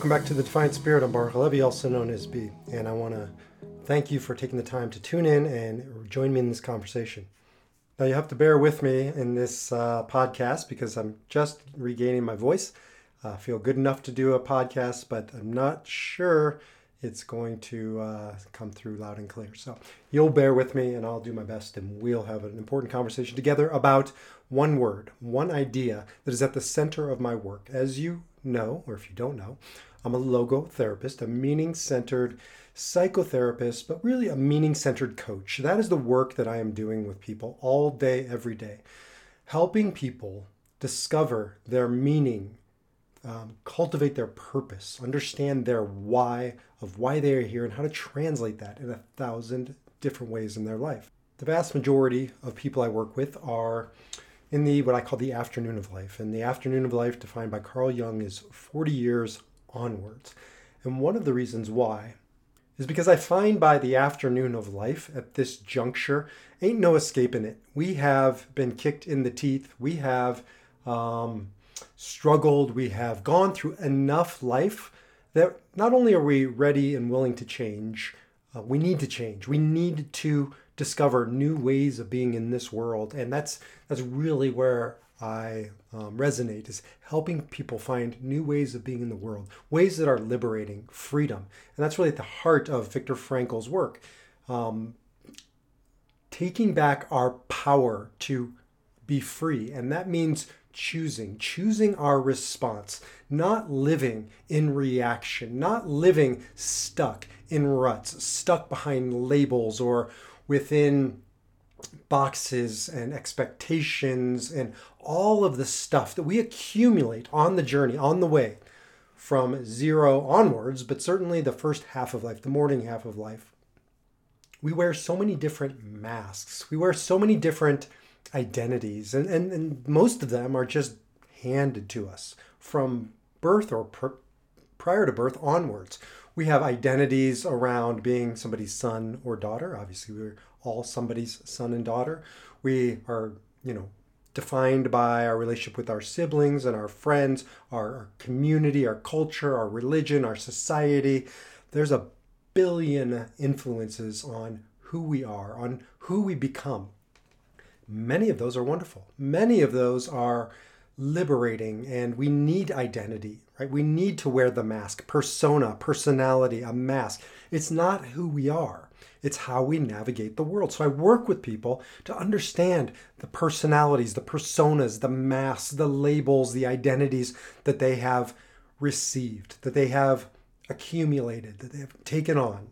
Welcome back to the Defiant Spirit. I'm Baruch Halevi, also known as B, and I want to thank you for taking the time to tune in and join me in this conversation. Now, you have to bear with me in this uh, podcast because I'm just regaining my voice. I feel good enough to do a podcast, but I'm not sure it's going to uh, come through loud and clear. So you'll bear with me, and I'll do my best, and we'll have an important conversation together about one word, one idea that is at the center of my work. As you know, or if you don't know, I'm a logotherapist, a meaning centered psychotherapist, but really a meaning centered coach. That is the work that I am doing with people all day, every day, helping people discover their meaning, um, cultivate their purpose, understand their why of why they are here, and how to translate that in a thousand different ways in their life. The vast majority of people I work with are in the what I call the afternoon of life. And the afternoon of life, defined by Carl Jung, is 40 years onwards. And one of the reasons why is because I find by the afternoon of life at this juncture, ain't no escaping it. We have been kicked in the teeth. We have um, struggled. We have gone through enough life that not only are we ready and willing to change, uh, we need to change. We need to discover new ways of being in this world, and that's that's really where I um, resonate is helping people find new ways of being in the world, ways that are liberating, freedom, and that's really at the heart of Viktor Frankl's work. Um, taking back our power to be free, and that means choosing, choosing our response, not living in reaction, not living stuck in ruts, stuck behind labels or within boxes and expectations and all of the stuff that we accumulate on the journey, on the way from zero onwards, but certainly the first half of life, the morning half of life. We wear so many different masks. We wear so many different identities, and, and, and most of them are just handed to us from birth or pr- prior to birth onwards. We have identities around being somebody's son or daughter. Obviously, we're all somebody's son and daughter. We are, you know, defined by our relationship with our siblings and our friends, our, our community, our culture, our religion, our society. There's a billion influences on who we are, on who we become. Many of those are wonderful. Many of those are liberating, and we need identity, right? We need to wear the mask, persona, personality, a mask. It's not who we are, it's how we navigate the world. So I work with people to understand the personalities, the personas, the masks, the labels, the identities that they have received, that they have accumulated, that they have taken on,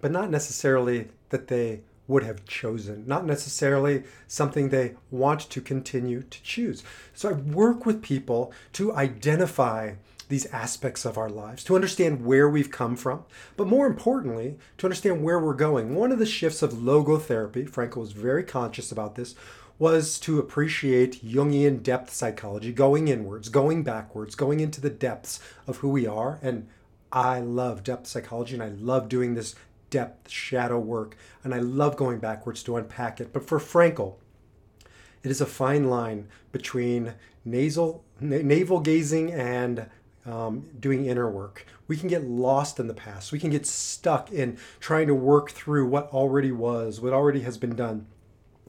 but not necessarily that they would have chosen, not necessarily something they want to continue to choose. So I work with people to identify these aspects of our lives, to understand where we've come from, but more importantly, to understand where we're going. One of the shifts of logotherapy, Frankl was very conscious about this, was to appreciate Jungian depth psychology, going inwards, going backwards, going into the depths of who we are. And I love depth psychology and I love doing this depth shadow work, and I love going backwards to unpack it. But for Frankl, it is a fine line between nasal, navel gazing and um, doing inner work. We can get lost in the past. We can get stuck in trying to work through what already was, what already has been done,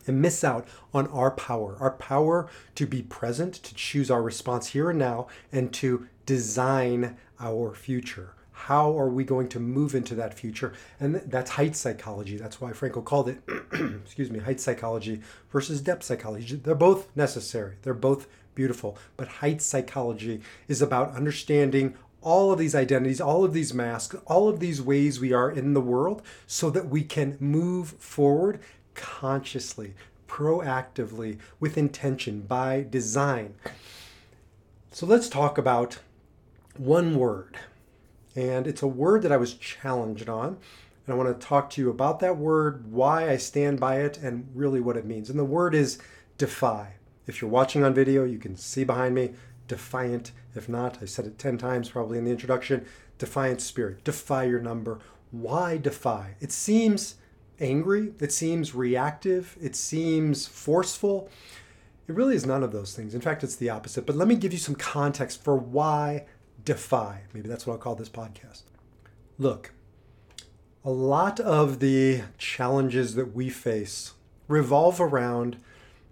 and miss out on our power our power to be present, to choose our response here and now, and to design our future. How are we going to move into that future? And that's height psychology. That's why frankl called it excuse me height psychology versus depth psychology. They're both necessary. They're both beautiful but height psychology is about understanding all of these identities all of these masks all of these ways we are in the world so that we can move forward consciously, proactively, with intention, by design. So let's talk about one word. And it's a word that I was challenged on. And I want to talk to you about that word, why I stand by it, and really what it means. And the word is defy. If you're watching on video, you can see behind me defiant. If not, I said it 10 times probably in the introduction defiant spirit, defy your number. Why defy? It seems angry, it seems reactive, it seems forceful. It really is none of those things. In fact, it's the opposite. But let me give you some context for why defy. Maybe that's what I'll call this podcast. Look, a lot of the challenges that we face revolve around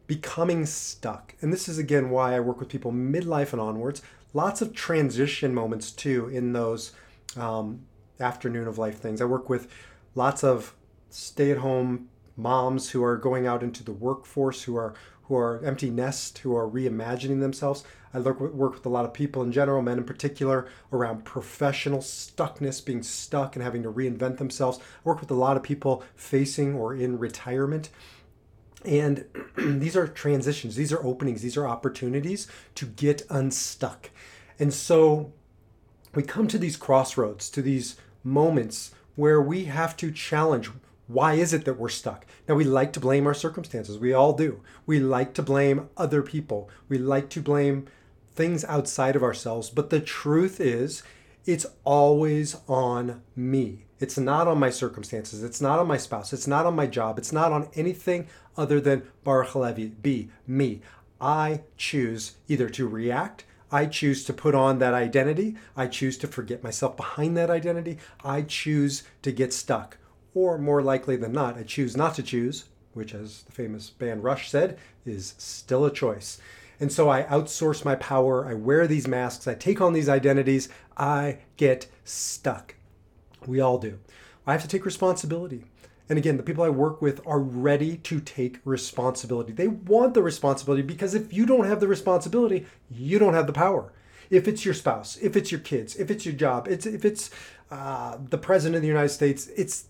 becoming stuck. And this is again why I work with people midlife and onwards. Lots of transition moments too in those um, afternoon of life things. I work with lots of stay at home moms who are going out into the workforce, who are who are empty nest, who are reimagining themselves. I work work with a lot of people in general, men in particular, around professional stuckness, being stuck and having to reinvent themselves. I work with a lot of people facing or in retirement. And these are transitions, these are openings, these are opportunities to get unstuck. And so we come to these crossroads, to these moments where we have to challenge why is it that we're stuck? Now, we like to blame our circumstances. We all do. We like to blame other people. We like to blame things outside of ourselves. But the truth is, it's always on me. It's not on my circumstances. It's not on my spouse. It's not on my job. It's not on anything other than Baruch Halevi, be me. I choose either to react, I choose to put on that identity, I choose to forget myself behind that identity, I choose to get stuck. Or more likely than not, I choose not to choose, which, as the famous band Rush said, is still a choice. And so I outsource my power, I wear these masks, I take on these identities, I get stuck. We all do. I have to take responsibility. And again, the people I work with are ready to take responsibility. They want the responsibility because if you don't have the responsibility, you don't have the power. If it's your spouse, if it's your kids, if it's your job, it's if it's uh, the president of the United States, it's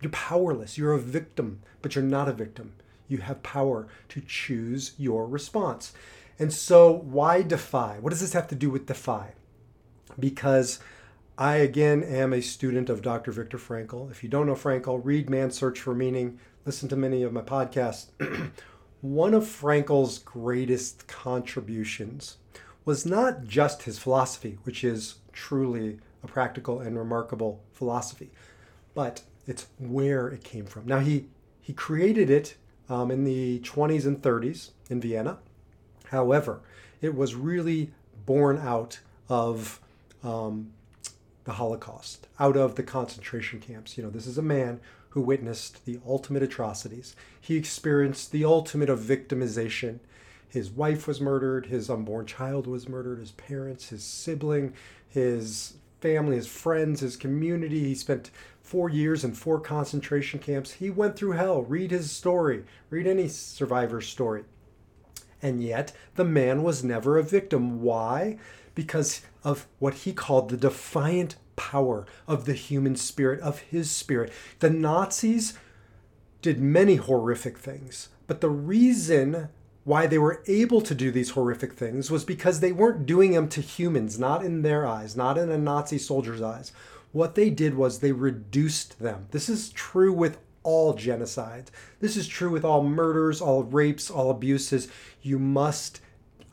you're powerless. You're a victim, but you're not a victim. You have power to choose your response. And so, why defy? What does this have to do with defy? Because I again am a student of Dr. Viktor Frankl. If you don't know Frankl, read Man's Search for Meaning, listen to many of my podcasts. One of Frankl's greatest contributions was not just his philosophy, which is truly a practical and remarkable philosophy, but it's where it came from. Now, he, he created it um, in the 20s and 30s in Vienna. However, it was really born out of um, the Holocaust, out of the concentration camps. You know, this is a man who witnessed the ultimate atrocities. He experienced the ultimate of victimization. His wife was murdered, his unborn child was murdered, his parents, his sibling, his family, his friends, his community. He spent four years in four concentration camps. He went through hell. Read his story, read any survivor's story. And yet, the man was never a victim. Why? because of what he called the defiant power of the human spirit, of his spirit. The Nazis did many horrific things, but the reason why they were able to do these horrific things was because they weren't doing them to humans, not in their eyes, not in a Nazi soldier's eyes. What they did was they reduced them. This is true with all genocides. This is true with all murders, all rapes, all abuses. You must,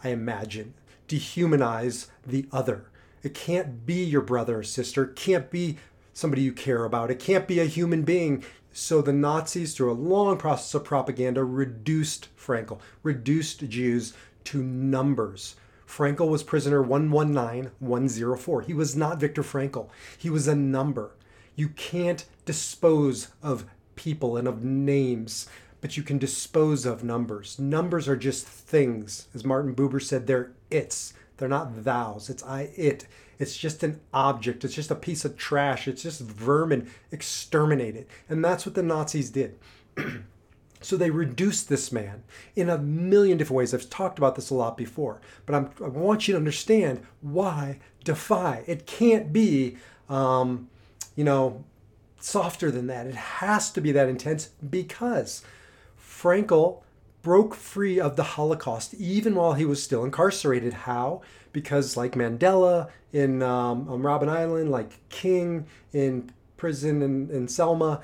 I imagine, dehumanize the other. It can't be your brother or sister, it can't be somebody you care about, it can't be a human being. So the Nazis, through a long process of propaganda, reduced Frankl, reduced Jews to numbers. Frankl was prisoner 119104. He was not Viktor Frankl. He was a number. You can't dispose of people and of names, but you can dispose of numbers. Numbers are just things. As Martin Buber said, they're its. They're not thous. It's I, it. It's just an object. It's just a piece of trash. It's just vermin. Exterminated. And that's what the Nazis did. so they reduced this man in a million different ways. I've talked about this a lot before, but I'm, i want you to understand why defy. It can't be, um, you know, softer than that. It has to be that intense because Frankl broke free of the Holocaust even while he was still incarcerated. How? Because, like Mandela in um, Robben Island, like King in prison in, in Selma,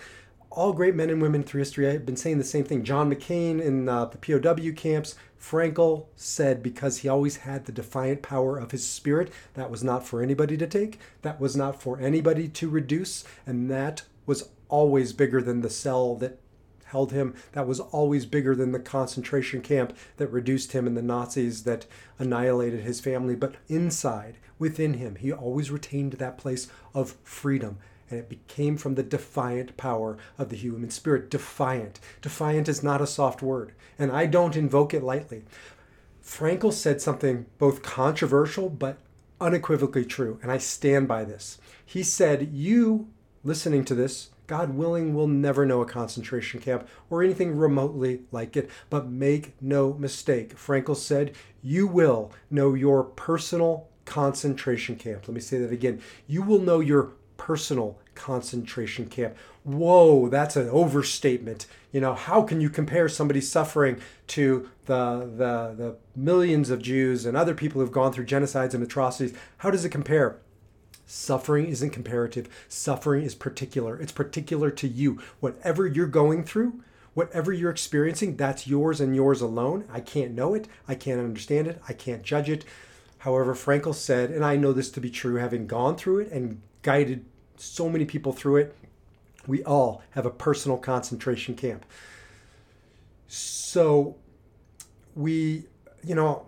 all great men and women through history have been saying the same thing. John McCain in uh, the POW camps, Frankl said because he always had the defiant power of his spirit, that was not for anybody to take, that was not for anybody to reduce, and that was always bigger than the cell that held him. That was always bigger than the concentration camp that reduced him and the Nazis that annihilated his family. But inside, within him, he always retained that place of freedom. And it became from the defiant power of the human spirit. Defiant. Defiant is not a soft word. And I don't invoke it lightly. Frankl said something both controversial but unequivocally true. And I stand by this. He said, You listening to this God willing, we'll never know a concentration camp or anything remotely like it. But make no mistake, Frankl said, you will know your personal concentration camp. Let me say that again. You will know your personal concentration camp. Whoa, that's an overstatement. You know, how can you compare somebody suffering to the, the, the millions of Jews and other people who've gone through genocides and atrocities? How does it compare? Suffering isn't comparative. Suffering is particular. It's particular to you. Whatever you're going through, whatever you're experiencing, that's yours and yours alone. I can't know it. I can't understand it. I can't judge it. However, Frankl said, and I know this to be true, having gone through it and guided so many people through it, we all have a personal concentration camp. So we, you know,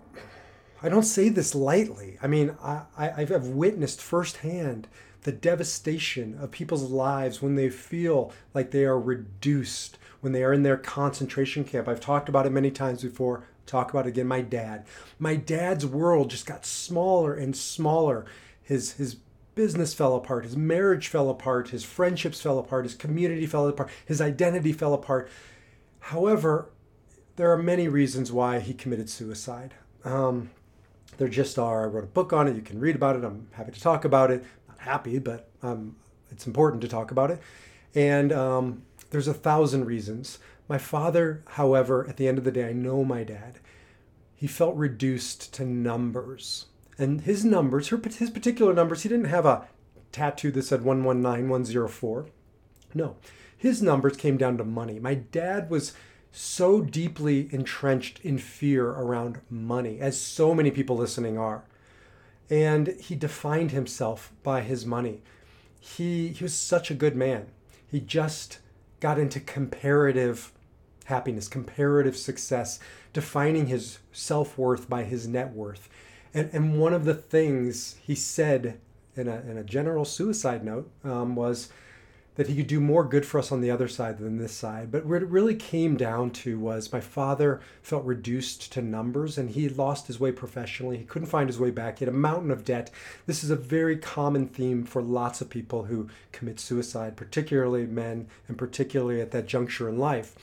I don't say this lightly. I mean, I, I, have witnessed firsthand the devastation of people's lives when they feel like they are reduced, when they are in their concentration camp. I've talked about it many times before. Talk about it again. My dad. My dad's world just got smaller and smaller. His his business fell apart. His marriage fell apart. His friendships fell apart. His community fell apart. His identity fell apart. However, there are many reasons why he committed suicide. Um, there just are. I wrote a book on it. You can read about it. I'm happy to talk about it. Not happy, but um, it's important to talk about it. And um, there's a thousand reasons. My father, however, at the end of the day, I know my dad. He felt reduced to numbers. And his numbers, his particular numbers, he didn't have a tattoo that said 119104. No, his numbers came down to money. My dad was so deeply entrenched in fear around money, as so many people listening are. And he defined himself by his money. He, he was such a good man. He just got into comparative happiness, comparative success, defining his self worth by his net worth. And, and one of the things he said in a, in a general suicide note um, was that he could do more good for us on the other side than this side. But what it really came down to was my father felt reduced to numbers and he lost his way professionally. He couldn't find his way back. He had a mountain of debt. This is a very common theme for lots of people who commit suicide, particularly men and particularly at that juncture in life.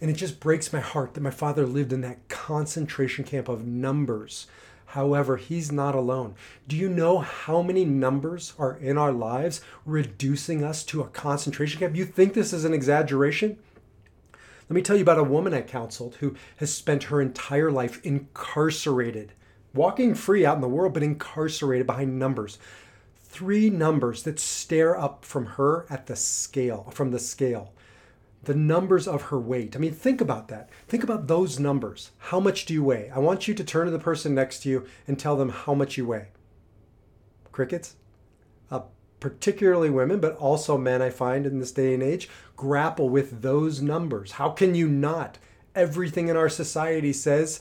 And it just breaks my heart that my father lived in that concentration camp of numbers However, he's not alone. Do you know how many numbers are in our lives reducing us to a concentration camp? You think this is an exaggeration? Let me tell you about a woman I counseled who has spent her entire life incarcerated, walking free out in the world, but incarcerated behind numbers. Three numbers that stare up from her at the scale, from the scale the numbers of her weight. I mean, think about that. Think about those numbers. How much do you weigh? I want you to turn to the person next to you and tell them how much you weigh. Crickets? Uh, particularly women, but also men, I find in this day and age, grapple with those numbers. How can you not? Everything in our society says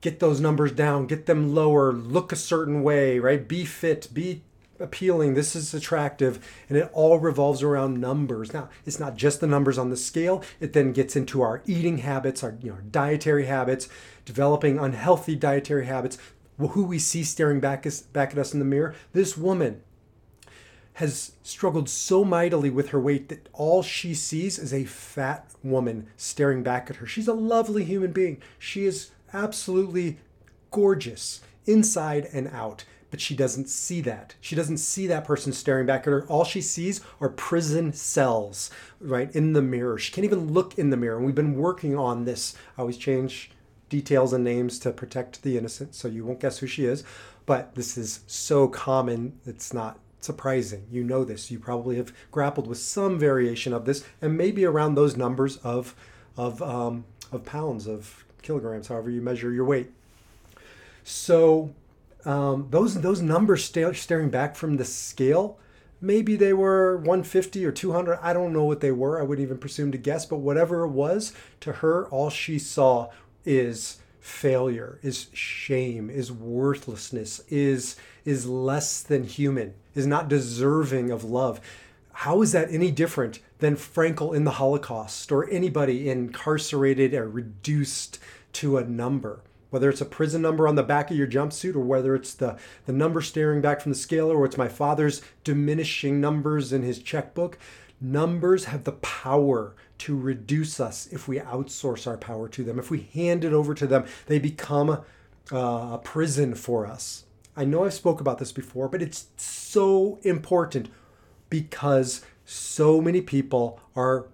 get those numbers down, get them lower, look a certain way, right? Be fit, be appealing, this is attractive, and it all revolves around numbers. Now, it's not just the numbers on the scale, it then gets into our eating habits, our, you know, dietary habits, developing unhealthy dietary habits, who we see staring back, us, back at us in the mirror. This woman has struggled so mightily with her weight that all she sees is a fat woman staring back at her. She's a lovely human being. She is absolutely gorgeous inside and out but she doesn't see that. She doesn't see that person staring back at her. All she sees are prison cells, right, in the mirror. She can't even look in the mirror. And we've been working on this. I always change details and names to protect the innocent, so you won't guess who she is. But this is so common, it's not surprising. You know this. You probably have grappled with some variation of this, and maybe around those numbers of of um, of pounds, of kilograms, however you measure your weight. So um, those those numbers staring back from the scale, maybe they were 150 or 200. I don't know what they were. I wouldn't even presume to guess. But whatever it was, to her, all she saw is failure, is shame, is worthlessness, is is less than human, is not deserving of love. How is that any different than Frankl in the Holocaust or anybody incarcerated or reduced to a number? Whether it's a prison number on the back of your jumpsuit or whether it's the, the number staring back from the scale or it's my father's diminishing numbers in his checkbook, numbers have the power to reduce us if we outsource our power to them. If we hand it over to them, they become uh, a prison for us. I know I've spoke about this before, but it's so important because so many people are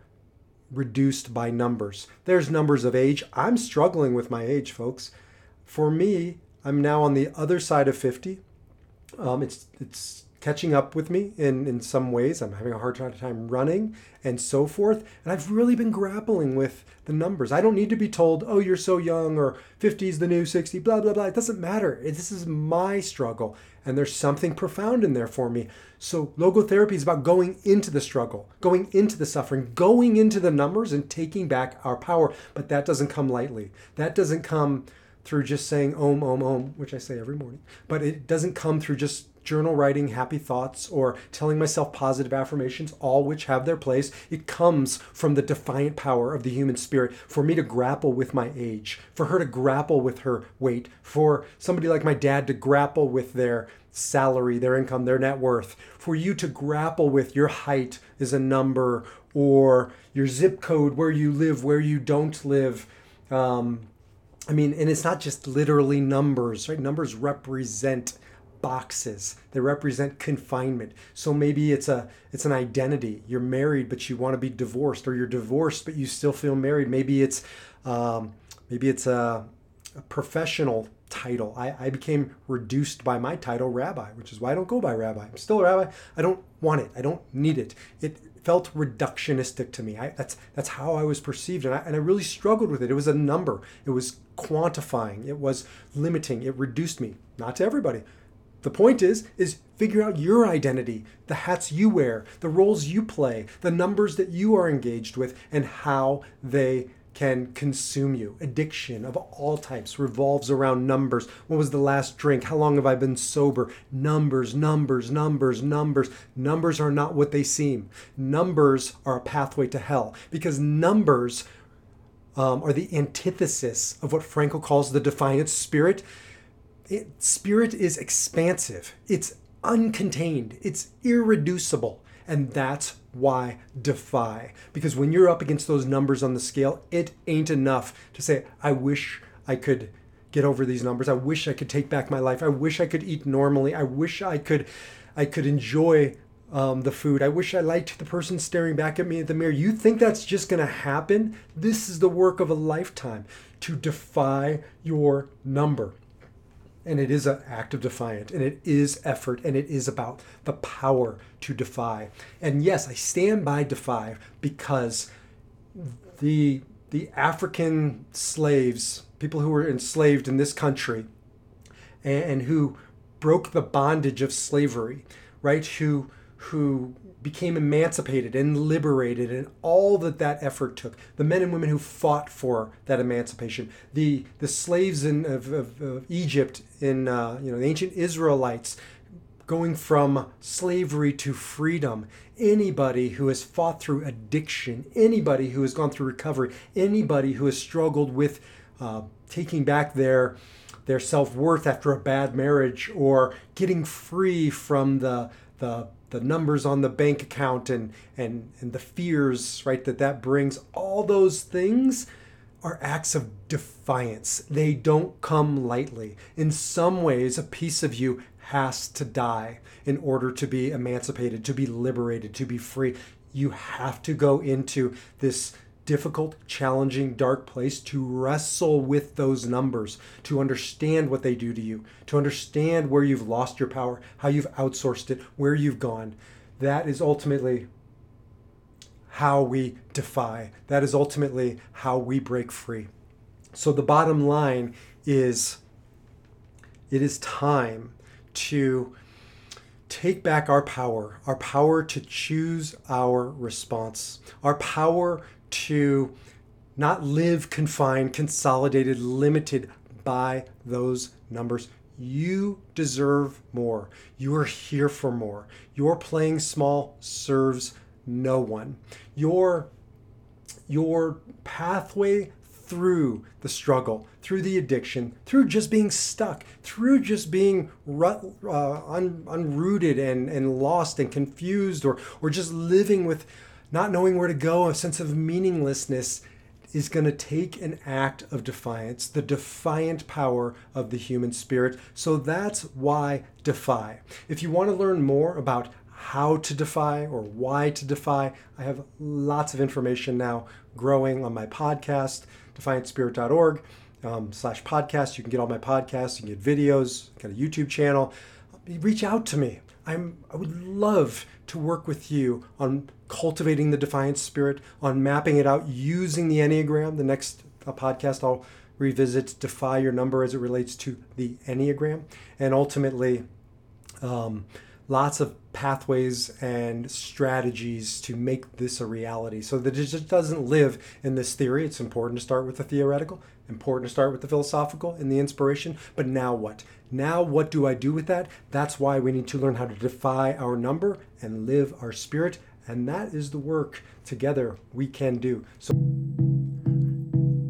reduced by numbers. There's numbers of age. I'm struggling with my age, folks. For me, I'm now on the other side of 50. Um, it's it's catching up with me in, in some ways. I'm having a hard time running and so forth. And I've really been grappling with the numbers. I don't need to be told, oh, you're so young or 50 is the new 60, blah, blah, blah. It doesn't matter. This is my struggle. And there's something profound in there for me. So logotherapy is about going into the struggle, going into the suffering, going into the numbers and taking back our power. But that doesn't come lightly. That doesn't come through just saying om, om, om, which I say every morning. But it doesn't come through just journal writing happy thoughts or telling myself positive affirmations, all which have their place. It comes from the defiant power of the human spirit for me to grapple with my age, for her to grapple with her weight, for somebody like my dad to grapple with their salary, their income, their net worth, for you to grapple with your height is a number or your zip code, where you live, where you don't live. Um, I mean, and it's not just literally numbers, right? Numbers represent boxes. They represent confinement. So maybe it's a it's an identity. You're married but you want to be divorced or you're divorced but you still feel married. Maybe it's um, maybe it's a, a professional title. I, I became reduced by my title rabbi which is why i don't go by rabbi. I'm still a rabbi. I don't want it. I don't need it. It felt reductionistic to me. I, that's that's how I was perceived, and I, and I really struggled with it. It was a number. It was quantifying. It was limiting. It reduced me. Not to everybody, the point is, is figure out your identity, the hats you wear, the roles you play, the numbers that you are engaged with, and how they can consume you. Addiction of all types revolves around numbers. What was the last drink? How long have I been sober? Numbers, numbers, numbers, numbers. Numbers are not what they seem. Numbers are a pathway to hell because numbers um, are the antithesis of what Frankl calls the defiant spirit it, spirit is expansive, it's uncontained, it's irreducible. And that's why defy. Because when you're up against those numbers on the scale, it ain't enough to say, I wish I could get over these numbers. I wish I could take back my life. I wish I could eat normally. I wish I could I could enjoy um, the food. I wish I liked the person staring back at me at the mirror. You think that's just going to happen? This is the work of a lifetime to defy your number and it is an act of defiance, and it is effort and it is about the power to defy and yes i stand by defy because the the african slaves people who were enslaved in this country and, and who broke the bondage of slavery right who who became emancipated and liberated and all that that effort took. The men and women who fought for that emancipation. The the slaves in of, of, of egypt in uh, you know the ancient israelites going from slavery to freedom. Anybody who has fought through addiction anybody who has gone through recovery anybody who has struggled with uh, taking back their their self-worth after a bad marriage or getting free from the the the numbers on the bank account and and and the fears right that that brings all those things are acts of defiance they don't come lightly in some ways a piece of you has to die in order to be emancipated, to be liberated, to be free. You have to go into this difficult, challenging, dark place to wrestle with those numbers, to understand what they do to you, to understand where you've lost your power, how you've outsourced it, where you've gone. That is ultimately how we defy. That is ultimately how we break free. So the bottom line is it is time to take back our power, our power to choose our response, our power to not live confined, consolidated, limited by those numbers. You deserve more. You are here for more. Your playing small serves no one. Your your pathway through the struggle, through the addiction, through just being stuck, through just being rut, uh, un, unrooted and, and lost and confused, or, or just living with not knowing where to go, a sense of meaninglessness, is going to take an act of defiance, the defiant power of the human spirit. So that's why defy. If you want to learn more about how to defy or why to defy, I have lots of information now growing on my podcast defiantspirit.org um, slash podcast. You can get all my podcasts, you can get videos, got a YouTube channel. Reach out to me. I'm, I would love to work with you on cultivating the defiant spirit, on mapping it out using the Enneagram. The next uh, podcast I'll revisit Defy Your Number as it relates to the Enneagram. And ultimately, um, lots of pathways and strategies to make this a reality so that it just doesn't live in this theory. It's important to start with the theoretical, important to start with the philosophical and the inspiration. But now what? Now, what do I do with that? That's why we need to learn how to defy our number and live our spirit. And that is the work together we can do. So.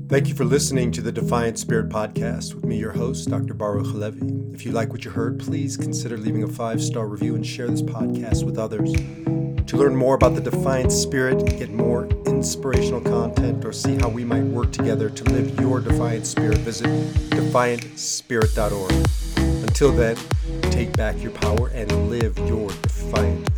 Thank you for listening to the Defiant Spirit podcast with me, your host, Dr. Baruch Halevi. If you like what you heard, please consider leaving a five star review and share this podcast with others. To learn more about the Defiant Spirit, get more inspirational content, or see how we might work together to live your Defiant Spirit, visit defiantspirit.org. Until then, take back your power and live your defiant